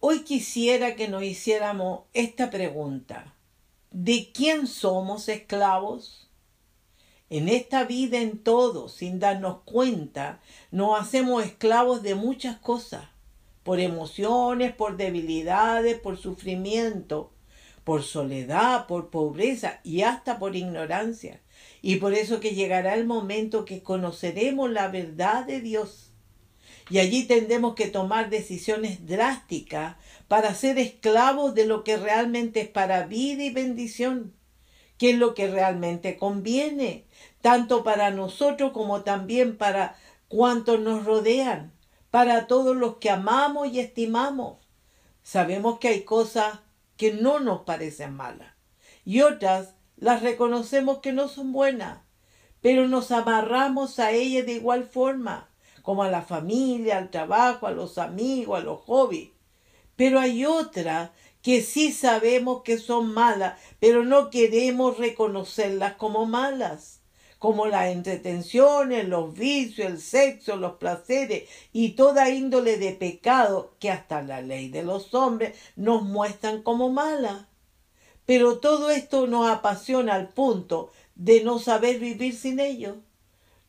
Hoy quisiera que nos hiciéramos esta pregunta. ¿De quién somos esclavos? En esta vida en todo, sin darnos cuenta, nos hacemos esclavos de muchas cosas, por emociones, por debilidades, por sufrimiento, por soledad, por pobreza y hasta por ignorancia. Y por eso que llegará el momento que conoceremos la verdad de Dios y allí tendremos que tomar decisiones drásticas para ser esclavos de lo que realmente es para vida y bendición, que es lo que realmente conviene, tanto para nosotros como también para cuantos nos rodean, para todos los que amamos y estimamos. Sabemos que hay cosas que no nos parecen malas y otras las reconocemos que no son buenas, pero nos amarramos a ellas de igual forma como a la familia, al trabajo, a los amigos, a los hobbies. Pero hay otras que sí sabemos que son malas, pero no queremos reconocerlas como malas, como las entretenciones, los vicios, el sexo, los placeres y toda índole de pecado que hasta la ley de los hombres nos muestran como malas. Pero todo esto nos apasiona al punto de no saber vivir sin ellos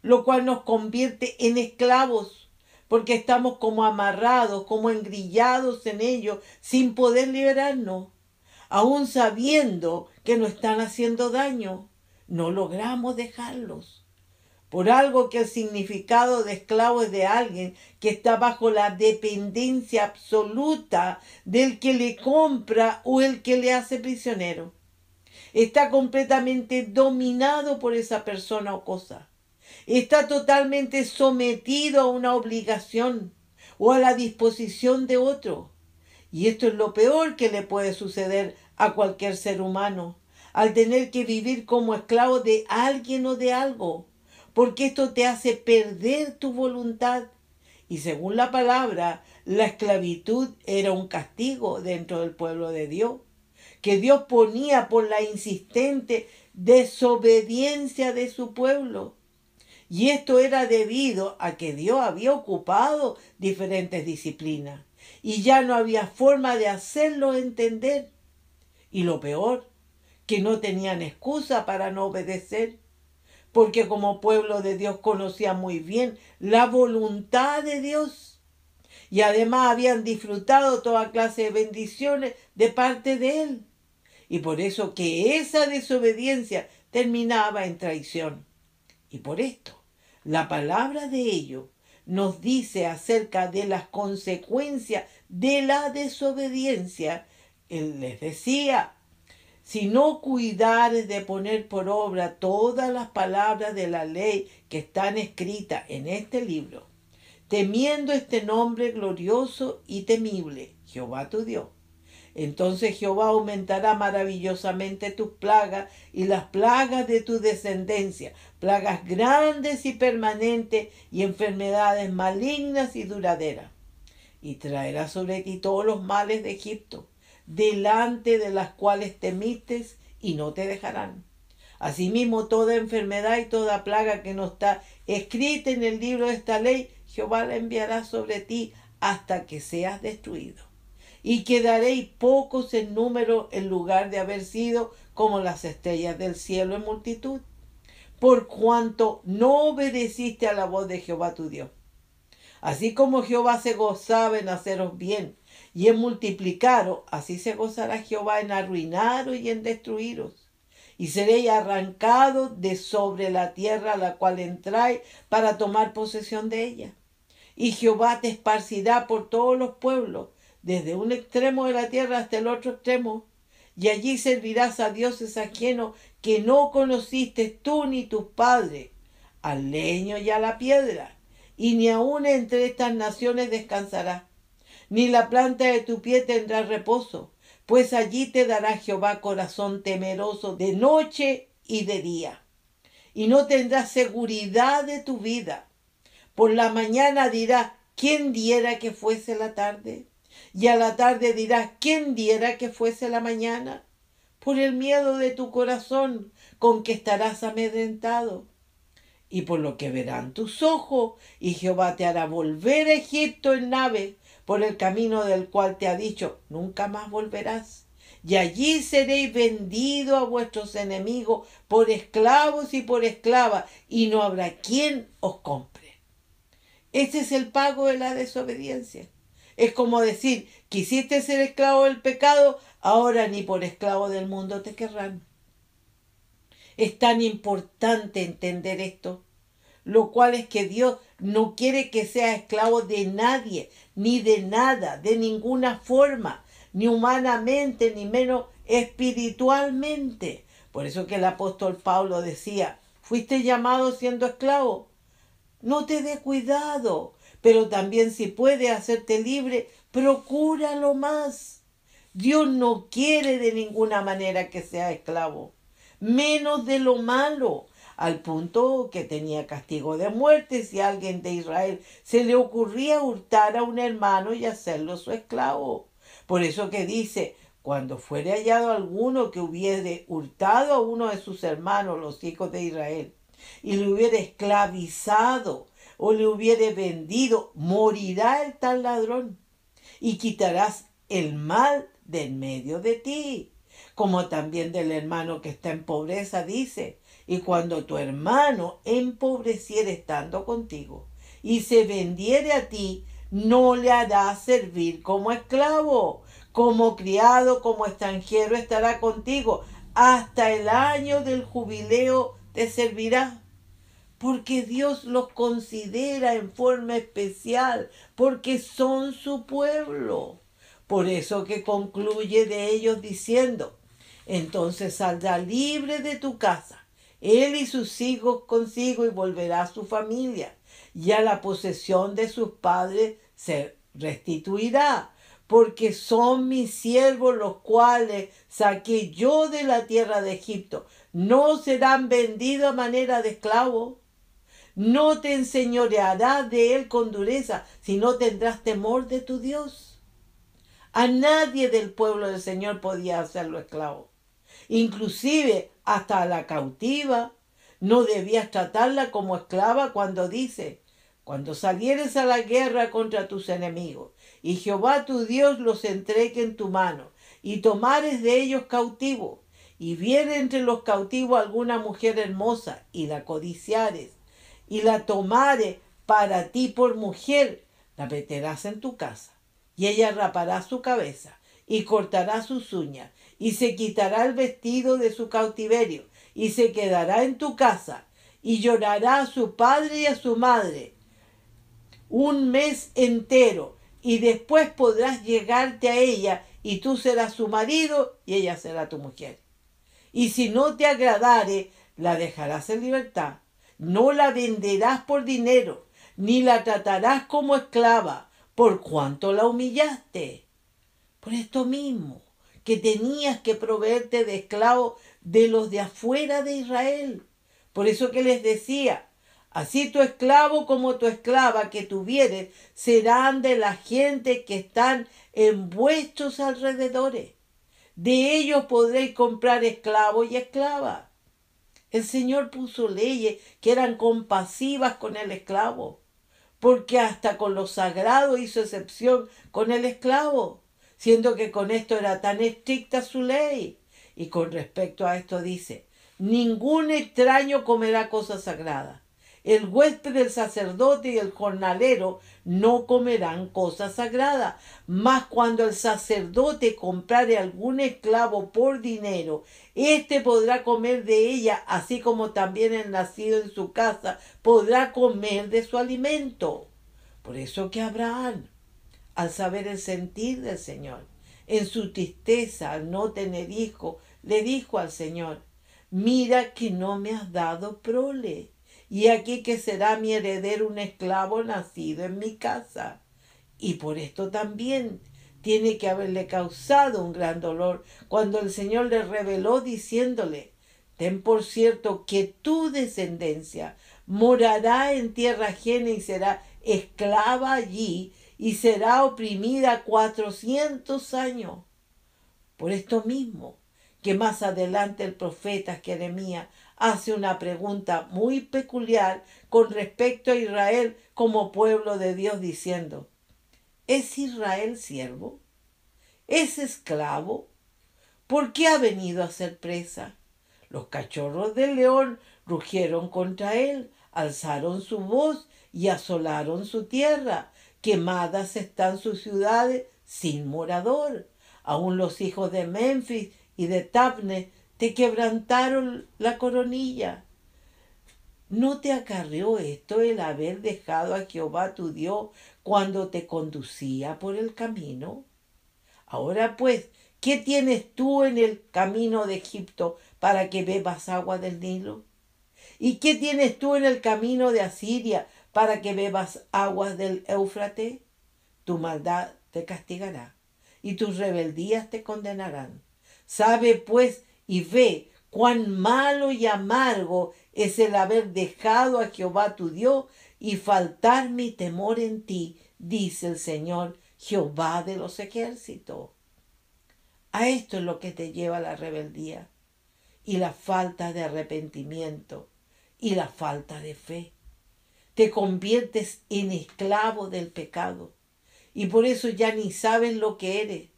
lo cual nos convierte en esclavos, porque estamos como amarrados, como engrillados en ellos, sin poder liberarnos, aún sabiendo que nos están haciendo daño, no logramos dejarlos. Por algo que el significado de esclavo es de alguien que está bajo la dependencia absoluta del que le compra o el que le hace prisionero. Está completamente dominado por esa persona o cosa está totalmente sometido a una obligación o a la disposición de otro. Y esto es lo peor que le puede suceder a cualquier ser humano, al tener que vivir como esclavo de alguien o de algo, porque esto te hace perder tu voluntad. Y según la palabra, la esclavitud era un castigo dentro del pueblo de Dios, que Dios ponía por la insistente desobediencia de su pueblo. Y esto era debido a que Dios había ocupado diferentes disciplinas y ya no había forma de hacerlo entender. Y lo peor, que no tenían excusa para no obedecer, porque como pueblo de Dios conocía muy bien la voluntad de Dios y además habían disfrutado toda clase de bendiciones de parte de Él. Y por eso que esa desobediencia terminaba en traición. Y por esto la palabra de ello nos dice acerca de las consecuencias de la desobediencia. Él les decía, si no cuidares de poner por obra todas las palabras de la ley que están escritas en este libro, temiendo este nombre glorioso y temible, Jehová tu Dios, entonces Jehová aumentará maravillosamente tus plagas y las plagas de tu descendencia, plagas grandes y permanentes y enfermedades malignas y duraderas. Y traerá sobre ti todos los males de Egipto, delante de las cuales temites y no te dejarán. Asimismo, toda enfermedad y toda plaga que no está escrita en el libro de esta ley, Jehová la enviará sobre ti hasta que seas destruido. Y quedaréis pocos en número en lugar de haber sido como las estrellas del cielo en multitud, por cuanto no obedeciste a la voz de Jehová tu Dios. Así como Jehová se gozaba en haceros bien y en multiplicaros, así se gozará Jehová en arruinaros y en destruiros y seréis arrancados de sobre la tierra a la cual entráis para tomar posesión de ella. Y Jehová te esparcirá por todos los pueblos, desde un extremo de la tierra hasta el otro extremo, y allí servirás a dioses ajenos que no conociste tú ni tus padres, al leño y a la piedra, y ni aun entre estas naciones descansarás, ni la planta de tu pie tendrá reposo, pues allí te dará Jehová corazón temeroso de noche y de día. Y no tendrás seguridad de tu vida. Por la mañana dirá, ¿quién diera que fuese la tarde? Y a la tarde dirá, ¿quién diera que fuese la mañana? Por el miedo de tu corazón con que estarás amedrentado. Y por lo que verán tus ojos, y Jehová te hará volver a Egipto en nave, por el camino del cual te ha dicho, nunca más volverás. Y allí seréis vendidos a vuestros enemigos por esclavos y por esclavas, y no habrá quien os compre. Ese es el pago de la desobediencia. Es como decir, quisiste ser esclavo del pecado, ahora ni por esclavo del mundo te querrán. Es tan importante entender esto, lo cual es que Dios no quiere que sea esclavo de nadie, ni de nada, de ninguna forma, ni humanamente, ni menos espiritualmente. Por eso que el apóstol Pablo decía, fuiste llamado siendo esclavo. No te dé cuidado, pero también si puede hacerte libre, procúralo más. Dios no quiere de ninguna manera que sea esclavo, menos de lo malo, al punto que tenía castigo de muerte si a alguien de Israel se le ocurría hurtar a un hermano y hacerlo su esclavo. Por eso que dice, cuando fuere hallado alguno que hubiere hurtado a uno de sus hermanos, los hijos de Israel, y le hubiere esclavizado o le hubiere vendido, morirá el tal ladrón y quitarás el mal de en medio de ti, como también del hermano que está en pobreza, dice, y cuando tu hermano empobreciere estando contigo y se vendiere a ti, no le harás servir como esclavo, como criado, como extranjero estará contigo. Hasta el año del jubileo te servirá. Porque Dios los considera en forma especial, porque son su pueblo. Por eso que concluye de ellos diciendo, entonces saldrá libre de tu casa él y sus hijos consigo y volverá a su familia, y a la posesión de sus padres se restituirá, porque son mis siervos los cuales saqué yo de la tierra de Egipto. No serán vendidos a manera de esclavos. No te enseñorearás de él con dureza, sino tendrás temor de tu Dios. A nadie del pueblo del Señor podía hacerlo esclavo. Inclusive hasta la cautiva. No debías tratarla como esclava cuando dice, cuando salieres a la guerra contra tus enemigos, y Jehová tu Dios los entregue en tu mano, y tomares de ellos cautivo, y viere entre los cautivos alguna mujer hermosa, y la codiciares, y la tomare para ti por mujer, la meterás en tu casa, y ella rapará su cabeza, y cortará sus uñas, y se quitará el vestido de su cautiverio, y se quedará en tu casa, y llorará a su padre y a su madre un mes entero, y después podrás llegarte a ella, y tú serás su marido, y ella será tu mujer. Y si no te agradare, la dejarás en libertad. No la venderás por dinero, ni la tratarás como esclava, por cuanto la humillaste. Por esto mismo, que tenías que proveerte de esclavos de los de afuera de Israel. Por eso que les decía, así tu esclavo como tu esclava que tuvieres serán de la gente que están en vuestros alrededores. De ellos podréis comprar esclavos y esclavas. El Señor puso leyes que eran compasivas con el esclavo, porque hasta con lo sagrado hizo excepción con el esclavo, siendo que con esto era tan estricta su ley. Y con respecto a esto dice, ningún extraño comerá cosas sagradas el huésped del sacerdote y el jornalero no comerán cosas sagradas, mas cuando el sacerdote comprare algún esclavo por dinero, éste podrá comer de ella, así como también el nacido en su casa podrá comer de su alimento. Por eso que Abraham, al saber el sentir del Señor, en su tristeza al no tener hijo, le dijo al Señor, mira que no me has dado prole y aquí que será mi heredero un esclavo nacido en mi casa. Y por esto también tiene que haberle causado un gran dolor cuando el Señor le reveló diciéndole, ten por cierto que tu descendencia morará en tierra ajena y será esclava allí y será oprimida cuatrocientos años. Por esto mismo, que más adelante el profeta Jeremías hace una pregunta muy peculiar con respecto a Israel como pueblo de Dios diciendo, ¿es Israel siervo? ¿Es esclavo? ¿Por qué ha venido a ser presa? Los cachorros del león rugieron contra él, alzaron su voz y asolaron su tierra. Quemadas están sus ciudades sin morador. Aún los hijos de Memphis y de Tapne te quebrantaron la coronilla. ¿No te acarreó esto el haber dejado a Jehová tu Dios cuando te conducía por el camino? Ahora pues, ¿qué tienes tú en el camino de Egipto para que bebas agua del Nilo? ¿Y qué tienes tú en el camino de Asiria para que bebas aguas del Éufrates? Tu maldad te castigará y tus rebeldías te condenarán. Sabe pues y ve cuán malo y amargo es el haber dejado a Jehová tu Dios y faltar mi temor en ti, dice el Señor Jehová de los ejércitos. A esto es lo que te lleva la rebeldía y la falta de arrepentimiento y la falta de fe. Te conviertes en esclavo del pecado y por eso ya ni sabes lo que eres,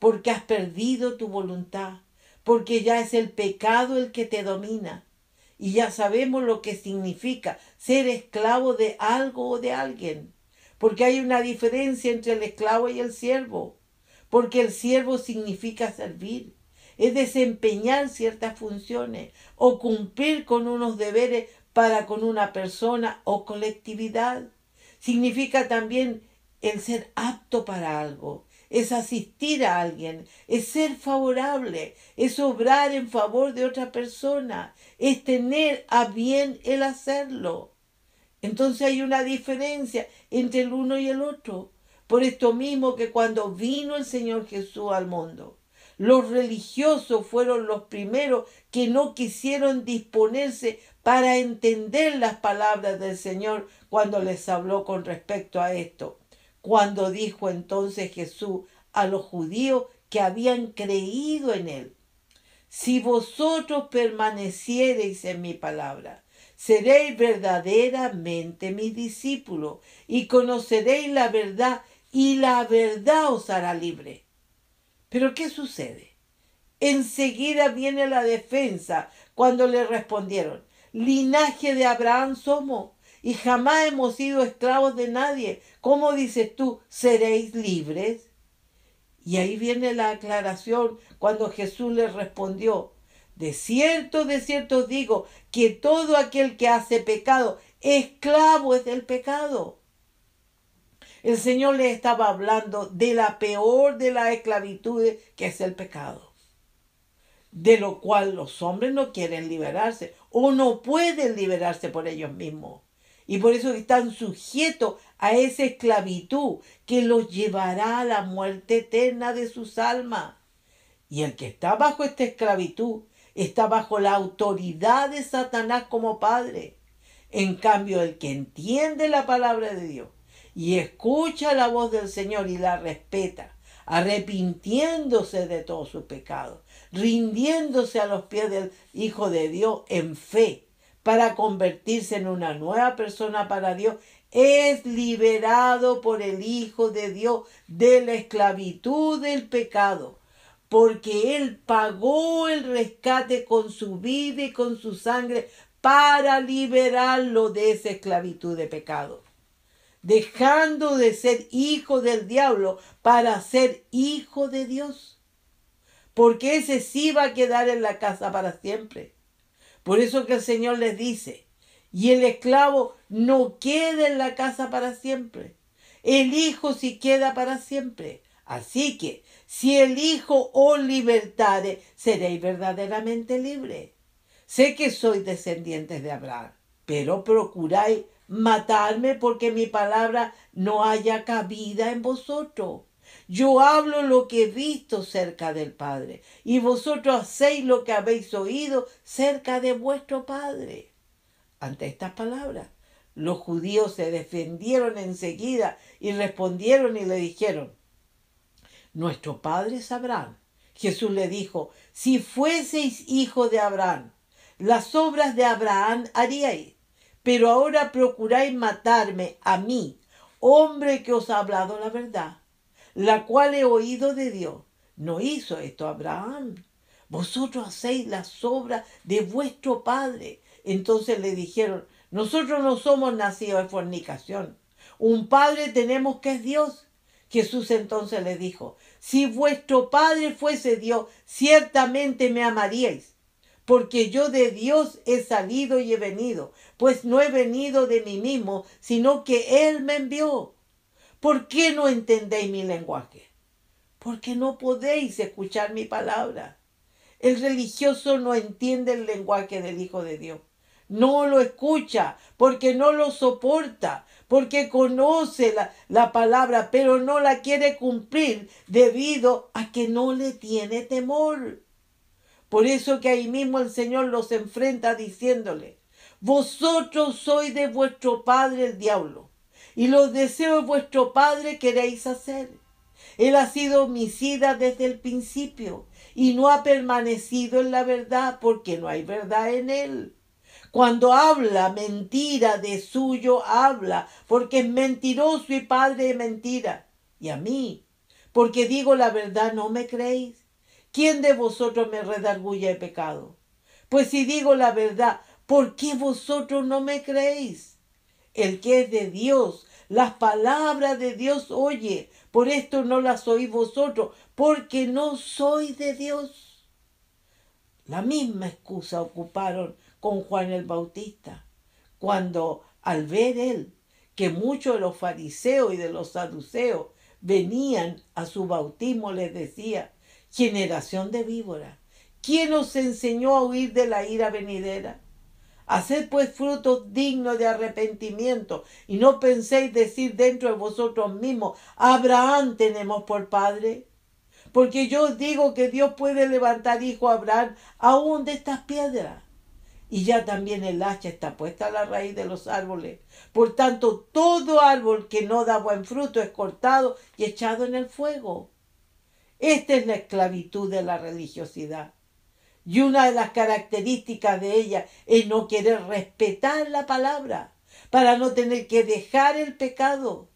porque has perdido tu voluntad porque ya es el pecado el que te domina. Y ya sabemos lo que significa ser esclavo de algo o de alguien. Porque hay una diferencia entre el esclavo y el siervo. Porque el siervo significa servir, es desempeñar ciertas funciones o cumplir con unos deberes para con una persona o colectividad. Significa también el ser apto para algo, es asistir a alguien, es ser favorable, es obrar en favor de otra persona, es tener a bien el hacerlo. Entonces hay una diferencia entre el uno y el otro. Por esto mismo que cuando vino el Señor Jesús al mundo, los religiosos fueron los primeros que no quisieron disponerse para entender las palabras del Señor cuando les habló con respecto a esto. Cuando dijo entonces Jesús a los judíos que habían creído en él, si vosotros permaneciereis en mi palabra, seréis verdaderamente mis discípulos y conoceréis la verdad y la verdad os hará libre. Pero ¿qué sucede? Enseguida viene la defensa cuando le respondieron, linaje de Abraham somos y jamás hemos sido esclavos de nadie. ¿Cómo dices tú, seréis libres? Y ahí viene la aclaración cuando Jesús le respondió, de cierto, de cierto digo, que todo aquel que hace pecado, esclavo es del pecado. El Señor le estaba hablando de la peor de las esclavitudes, que es el pecado, de lo cual los hombres no quieren liberarse o no pueden liberarse por ellos mismos. Y por eso están sujetos a esa esclavitud que los llevará a la muerte eterna de sus almas. Y el que está bajo esta esclavitud está bajo la autoridad de Satanás como padre. En cambio, el que entiende la palabra de Dios y escucha la voz del Señor y la respeta, arrepintiéndose de todos sus pecados, rindiéndose a los pies del Hijo de Dios en fe para convertirse en una nueva persona para Dios, es liberado por el Hijo de Dios de la esclavitud del pecado, porque Él pagó el rescate con su vida y con su sangre para liberarlo de esa esclavitud de pecado dejando de ser hijo del diablo para ser hijo de Dios. Porque ese sí va a quedar en la casa para siempre. Por eso que el Señor les dice, y el esclavo no queda en la casa para siempre. El hijo sí queda para siempre. Así que, si el hijo os libertare, seréis verdaderamente libres. Sé que sois descendientes de Abraham, pero procuráis matarme porque mi palabra no haya cabida en vosotros. Yo hablo lo que he visto cerca del Padre, y vosotros hacéis lo que habéis oído cerca de vuestro Padre. Ante estas palabras, los judíos se defendieron enseguida y respondieron y le dijeron, Nuestro Padre es Abraham. Jesús le dijo, Si fueseis hijo de Abraham, las obras de Abraham haríais pero ahora procuráis matarme a mí, hombre que os ha hablado la verdad, la cual he oído de Dios. No hizo esto Abraham. Vosotros hacéis las obras de vuestro padre. Entonces le dijeron, nosotros no somos nacidos de fornicación. Un padre tenemos que es Dios. Jesús entonces le dijo, si vuestro padre fuese Dios, ciertamente me amaríais porque yo de Dios he salido y he venido, pues no he venido de mí mismo, sino que Él me envió. ¿Por qué no entendéis mi lenguaje? Porque no podéis escuchar mi palabra. El religioso no entiende el lenguaje del Hijo de Dios. No lo escucha porque no lo soporta, porque conoce la, la, palabra, pero no la quiere cumplir debido a que no le tiene temor. Por eso que ahí mismo el Señor los enfrenta diciéndole, vosotros sois de vuestro padre el diablo, y los deseos de vuestro padre queréis hacer. Él ha sido homicida desde el principio y no ha permanecido en la verdad porque no hay verdad en él. Cuando habla mentira de suyo, habla porque es mentiroso y padre de mentira. Y a mí, porque digo la verdad, no me creéis. ¿quién de vosotros me redarguye de pecado? Pues si digo la verdad, ¿por qué vosotros no me creéis? El que es de Dios, las palabras de Dios oye, por esto no las oís vosotros, porque no soy de Dios. La misma excusa ocuparon con Juan el Bautista, cuando al ver él que muchos de los fariseos y de los saduceos venían a su bautismo, les decía, generación de víbora. ¿Quién os enseñó a huir de la ira venidera? Haced pues frutos dignos de arrepentimiento y no penséis decir dentro de vosotros mismos, Abraham tenemos por padre. Porque yo os digo que Dios puede levantar hijo a Abraham aún de estas piedras. Y ya también el hacha está puesta a la raíz de los árboles. Por tanto, todo árbol que no da buen fruto es cortado y echado en el fuego. Esta es la esclavitud de la religiosidad. Y una de las características de ella es no querer respetar la palabra para no tener que dejar el pecado.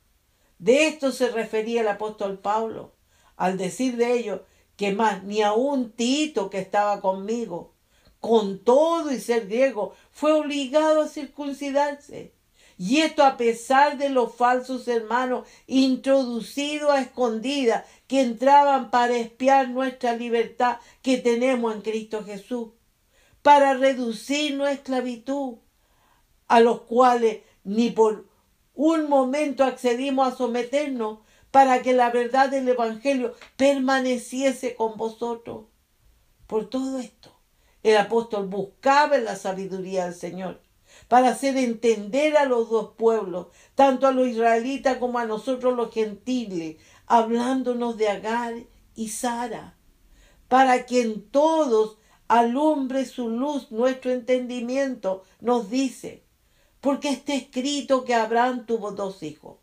De esto se refería el apóstol Pablo al decir de ello que más ni un Tito que estaba conmigo, con todo y ser griego, fue obligado a circuncidarse. Y esto a pesar de los falsos hermanos introducidos a escondida que entraban para espiar nuestra libertad que tenemos en Cristo Jesús, para reducir nuestra esclavitud, a los cuales ni por un momento accedimos a someternos para que la verdad del Evangelio permaneciese con vosotros. Por todo esto, el apóstol buscaba la sabiduría del Señor para hacer entender a los dos pueblos, tanto a los israelitas como a nosotros los gentiles, hablándonos de Agar y Sara, para que en todos alumbre su luz nuestro entendimiento, nos dice, porque está escrito que Abraham tuvo dos hijos,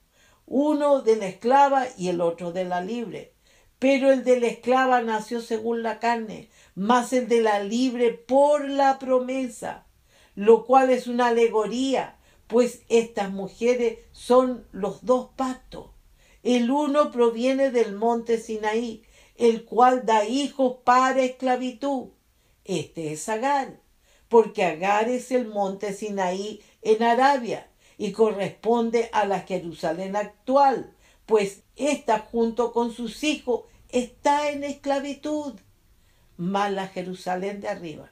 uno de la esclava y el otro de la libre. Pero el de la esclava nació según la carne, más el de la libre por la promesa, lo cual es una alegoría, pues estas mujeres son los dos pactos. El uno proviene del monte Sinaí, el cual da hijos para esclavitud. Este es Agar, porque Agar es el monte Sinaí en Arabia y corresponde a la Jerusalén actual, pues ésta junto con sus hijos está en esclavitud, más la Jerusalén de arriba,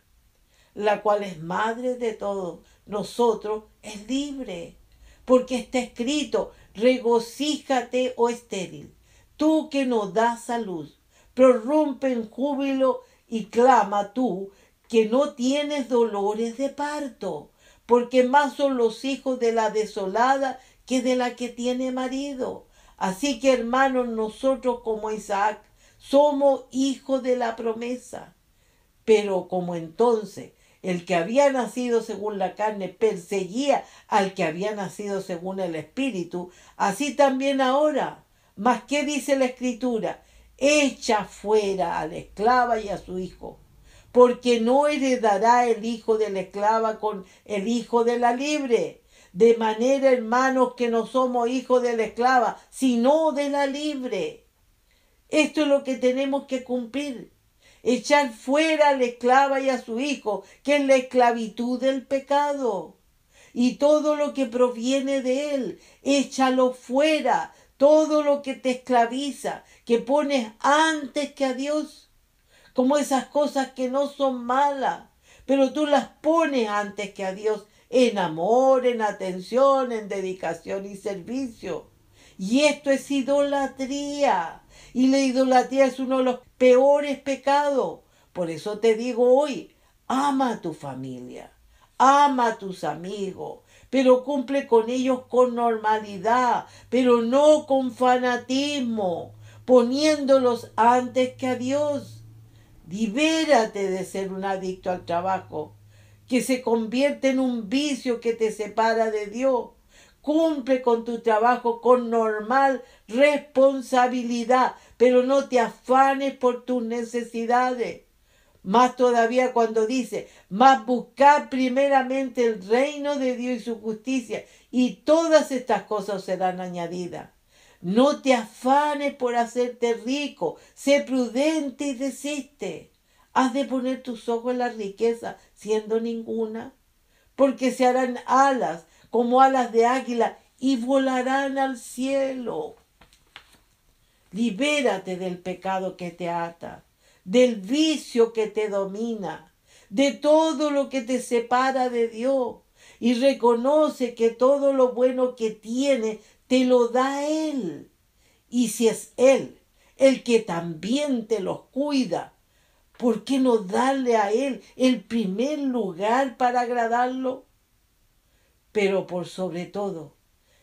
la cual es madre de todos nosotros, es libre, porque está escrito, regocíjate, oh estéril, tú que no das salud, prorrumpe en júbilo y clama tú que no tienes dolores de parto, porque más son los hijos de la desolada que de la que tiene marido. Así que hermanos, nosotros como Isaac somos hijos de la promesa. Pero como entonces el que había nacido según la carne perseguía al que había nacido según el Espíritu, así también ahora. Mas ¿qué dice la Escritura? Echa fuera a la esclava y a su hijo, porque no heredará el hijo de la esclava con el hijo de la libre. De manera, hermanos, que no somos hijos de la esclava, sino de la libre. Esto es lo que tenemos que cumplir. Echar fuera a la esclava y a su hijo, que es la esclavitud del pecado. Y todo lo que proviene de él, échalo fuera. Todo lo que te esclaviza, que pones antes que a Dios. Como esas cosas que no son malas, pero tú las pones antes que a Dios en amor, en atención, en dedicación y servicio. Y esto es idolatría. Y la idolatría es uno de los peores pecados. Por eso te digo hoy, ama a tu familia, ama a tus amigos, pero cumple con ellos con normalidad, pero no con fanatismo, poniéndolos antes que a Dios. Libérate de ser un adicto al trabajo, que se convierte en un vicio que te separa de Dios. Cumple con tu trabajo con normal responsabilidad, pero no te afanes por tus necesidades. Más todavía cuando dice, más buscar primeramente el reino de Dios y su justicia, y todas estas cosas serán añadidas. No te afanes por hacerte rico, sé prudente y desiste. Has de poner tus ojos en la riqueza, siendo ninguna, porque se harán alas como alas de águila y volarán al cielo. Libérate del pecado que te ata, del vicio que te domina, de todo lo que te separa de Dios y reconoce que todo lo bueno que tiene te lo da Él. Y si es Él el que también te los cuida, ¿por qué no darle a Él el primer lugar para agradarlo? Pero por sobre todo,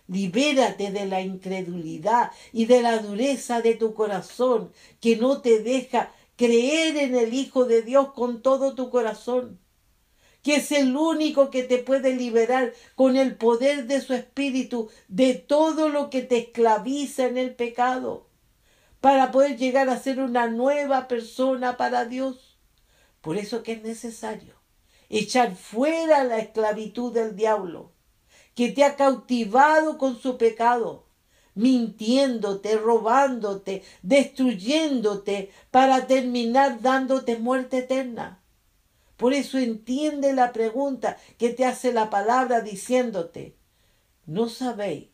Libérate de la incredulidad y de la dureza de tu corazón que no te deja creer en el Hijo de Dios con todo tu corazón, que es el único que te puede liberar con el poder de su Espíritu de todo lo que te esclaviza en el pecado, para poder llegar a ser una nueva persona para Dios. Por eso que es necesario echar fuera la esclavitud del diablo que te ha cautivado con su pecado, mintiéndote, robándote, destruyéndote para terminar dándote muerte eterna. Por eso entiende la pregunta que te hace la palabra diciéndote, ¿no sabéis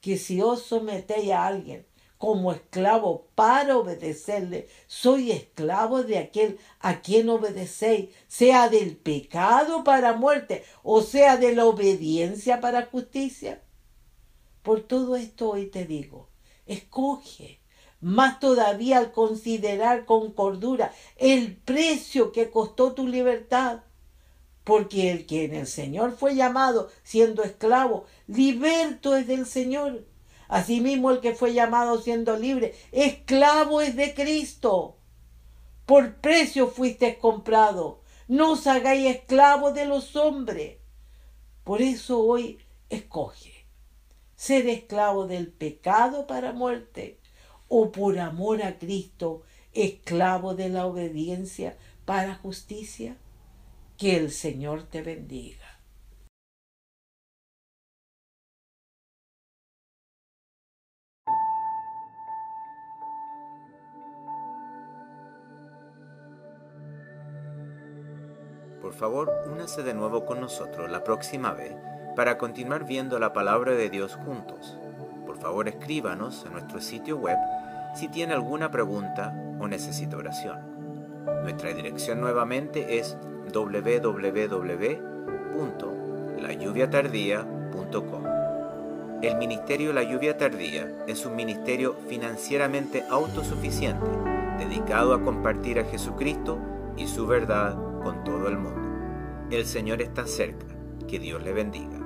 que si os sometéis a alguien como esclavo para obedecerle. Soy esclavo de aquel a quien obedecéis, sea del pecado para muerte o sea de la obediencia para justicia. Por todo esto hoy te digo, escoge, más todavía al considerar con cordura el precio que costó tu libertad. Porque el que en el Señor fue llamado siendo esclavo, liberto es del Señor. Asimismo, el que fue llamado siendo libre, esclavo es de Cristo. Por precio fuiste comprado. No os hagáis esclavos de los hombres. Por eso hoy escoge ser esclavo del pecado para muerte o por amor a Cristo, esclavo de la obediencia para justicia? Que el Señor te bendiga. Por favor, únase de nuevo con nosotros la próxima vez para continuar viendo la palabra de Dios juntos. Por favor, escríbanos en nuestro sitio web si tiene alguna pregunta o necesita oración. Nuestra dirección nuevamente es www.layuviatardía.com. El Ministerio La Lluvia Tardía es un ministerio financieramente autosuficiente dedicado a compartir a Jesucristo y su verdad con todo el mundo. El Señor está cerca. Que Dios le bendiga.